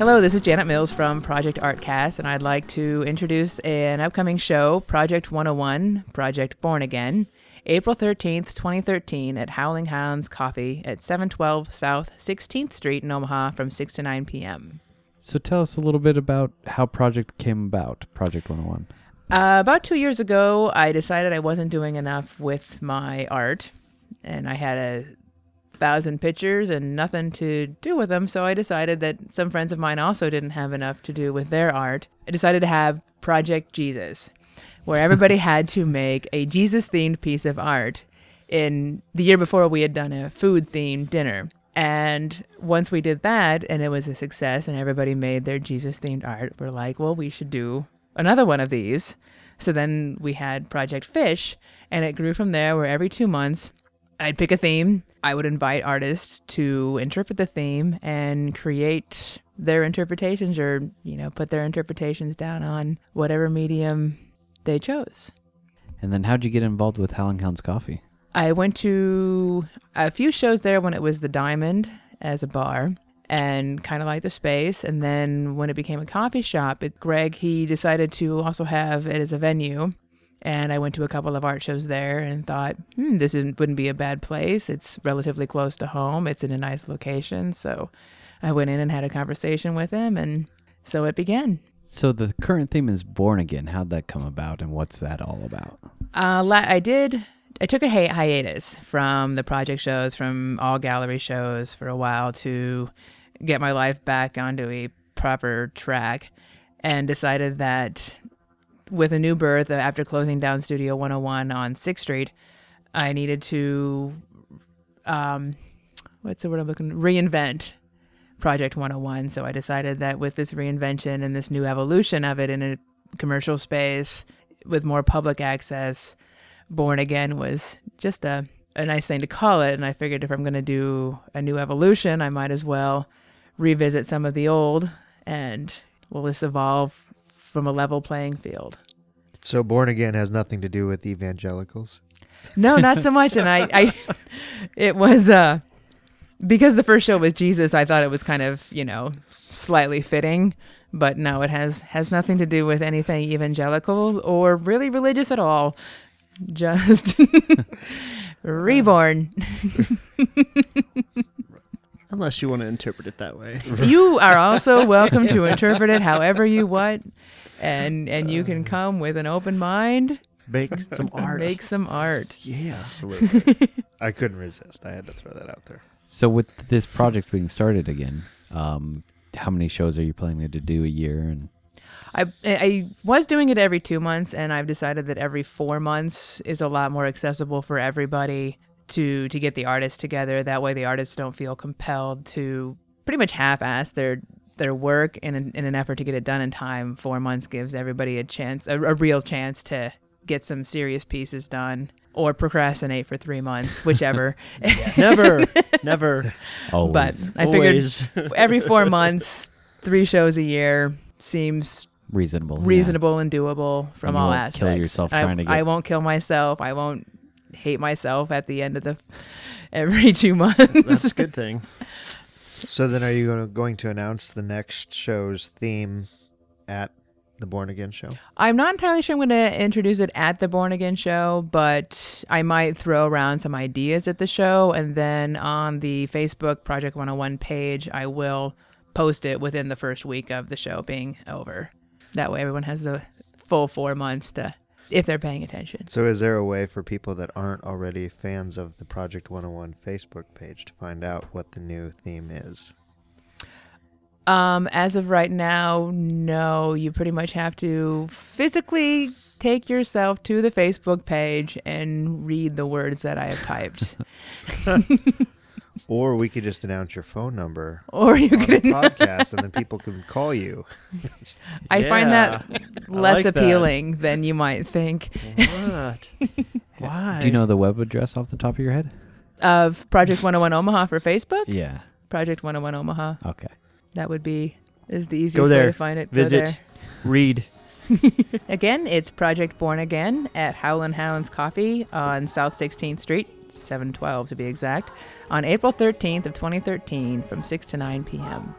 Hello, this is Janet Mills from Project Artcast, and I'd like to introduce an upcoming show, Project 101, Project Born Again, April 13th, 2013, at Howling Hounds Coffee at 712 South 16th Street in Omaha from 6 to 9 p.m. So tell us a little bit about how Project came about, Project 101. Uh, about two years ago, I decided I wasn't doing enough with my art, and I had a thousand pictures and nothing to do with them. So I decided that some friends of mine also didn't have enough to do with their art. I decided to have Project Jesus, where everybody had to make a Jesus themed piece of art. In the year before, we had done a food themed dinner. And once we did that and it was a success and everybody made their Jesus themed art, we're like, well, we should do another one of these. So then we had Project Fish, and it grew from there where every two months I'd pick a theme. I would invite artists to interpret the theme and create their interpretations or, you know, put their interpretations down on whatever medium they chose. And then how'd you get involved with Howling Hounds Coffee? I went to a few shows there when it was the Diamond as a bar and kind of like the space. And then when it became a coffee shop, it, Greg, he decided to also have it as a venue. And I went to a couple of art shows there and thought, hmm, this isn't- wouldn't be a bad place. It's relatively close to home. It's in a nice location. So I went in and had a conversation with him. And so it began. So the current theme is Born Again. How'd that come about and what's that all about? Uh, I did. I took a hi- hiatus from the project shows, from all gallery shows for a while to get my life back onto a proper track, and decided that with a new birth after closing down Studio 101 on Sixth Street, I needed to, um, what's the word I'm looking? Reinvent Project 101. So I decided that with this reinvention and this new evolution of it in a commercial space with more public access, Born Again was just a, a nice thing to call it. And I figured if I'm going to do a new evolution, I might as well revisit some of the old and will this evolve from a level playing field. So born again has nothing to do with evangelicals. No, not so much. And I, I it was uh because the first show was Jesus, I thought it was kind of, you know, slightly fitting. But no, it has has nothing to do with anything evangelical or really religious at all. Just reborn. Unless you want to interpret it that way. you are also welcome to interpret it however you want. And and you can come with an open mind, Make some art. make some art. yeah. Absolutely. I couldn't resist. I had to throw that out there. So with this project being started again, um, how many shows are you planning to do a year? And I I was doing it every two months, and I've decided that every four months is a lot more accessible for everybody to to get the artists together. That way, the artists don't feel compelled to pretty much half-ass their their work in an, in an effort to get it done in time. Four months gives everybody a chance, a, a real chance to get some serious pieces done, or procrastinate for three months, whichever. Never. Never. always, but I figured Always. every four months, three shows a year seems reasonable. yeah. reasonable and doable from And you all won't aspects. kill yourself I, trying to I won't kill myself. I won't hate myself at the end of the every two months. That's a good thing. So then, are you gonna, announce the next show's theme at the Born Again show? I'm not entirely sure I'm going to introduce it at the Born Again show, but I might throw around some ideas at the show, and then on the Facebook Project 101 page, I will post it within the first week of the show being over. That way, everyone has the full four months to, if they're paying attention. So, is there a way for people that aren't already fans of the Project 101 Facebook page to find out what the new theme is? Um, as of right now, no. You pretty much have to physically take yourself to the Facebook page and read the words that I have typed. Or we could just announce your phone number or you on the can. podcast, and then people can call you. I find that less like that. appealing than you might think. What? Why? Do you know the web address off the top of your head? Of Project 101 Omaha for Facebook, Yeah. Project 101 Omaha. Okay. That would be is the easiest Go way to find it. Go Visit. there. Read. Again, it's Project Born Again at Howlin' Hounds Coffee on South 16th Street, 712 to be exact, on April 13th of 2013 from 6 to 9 p.m.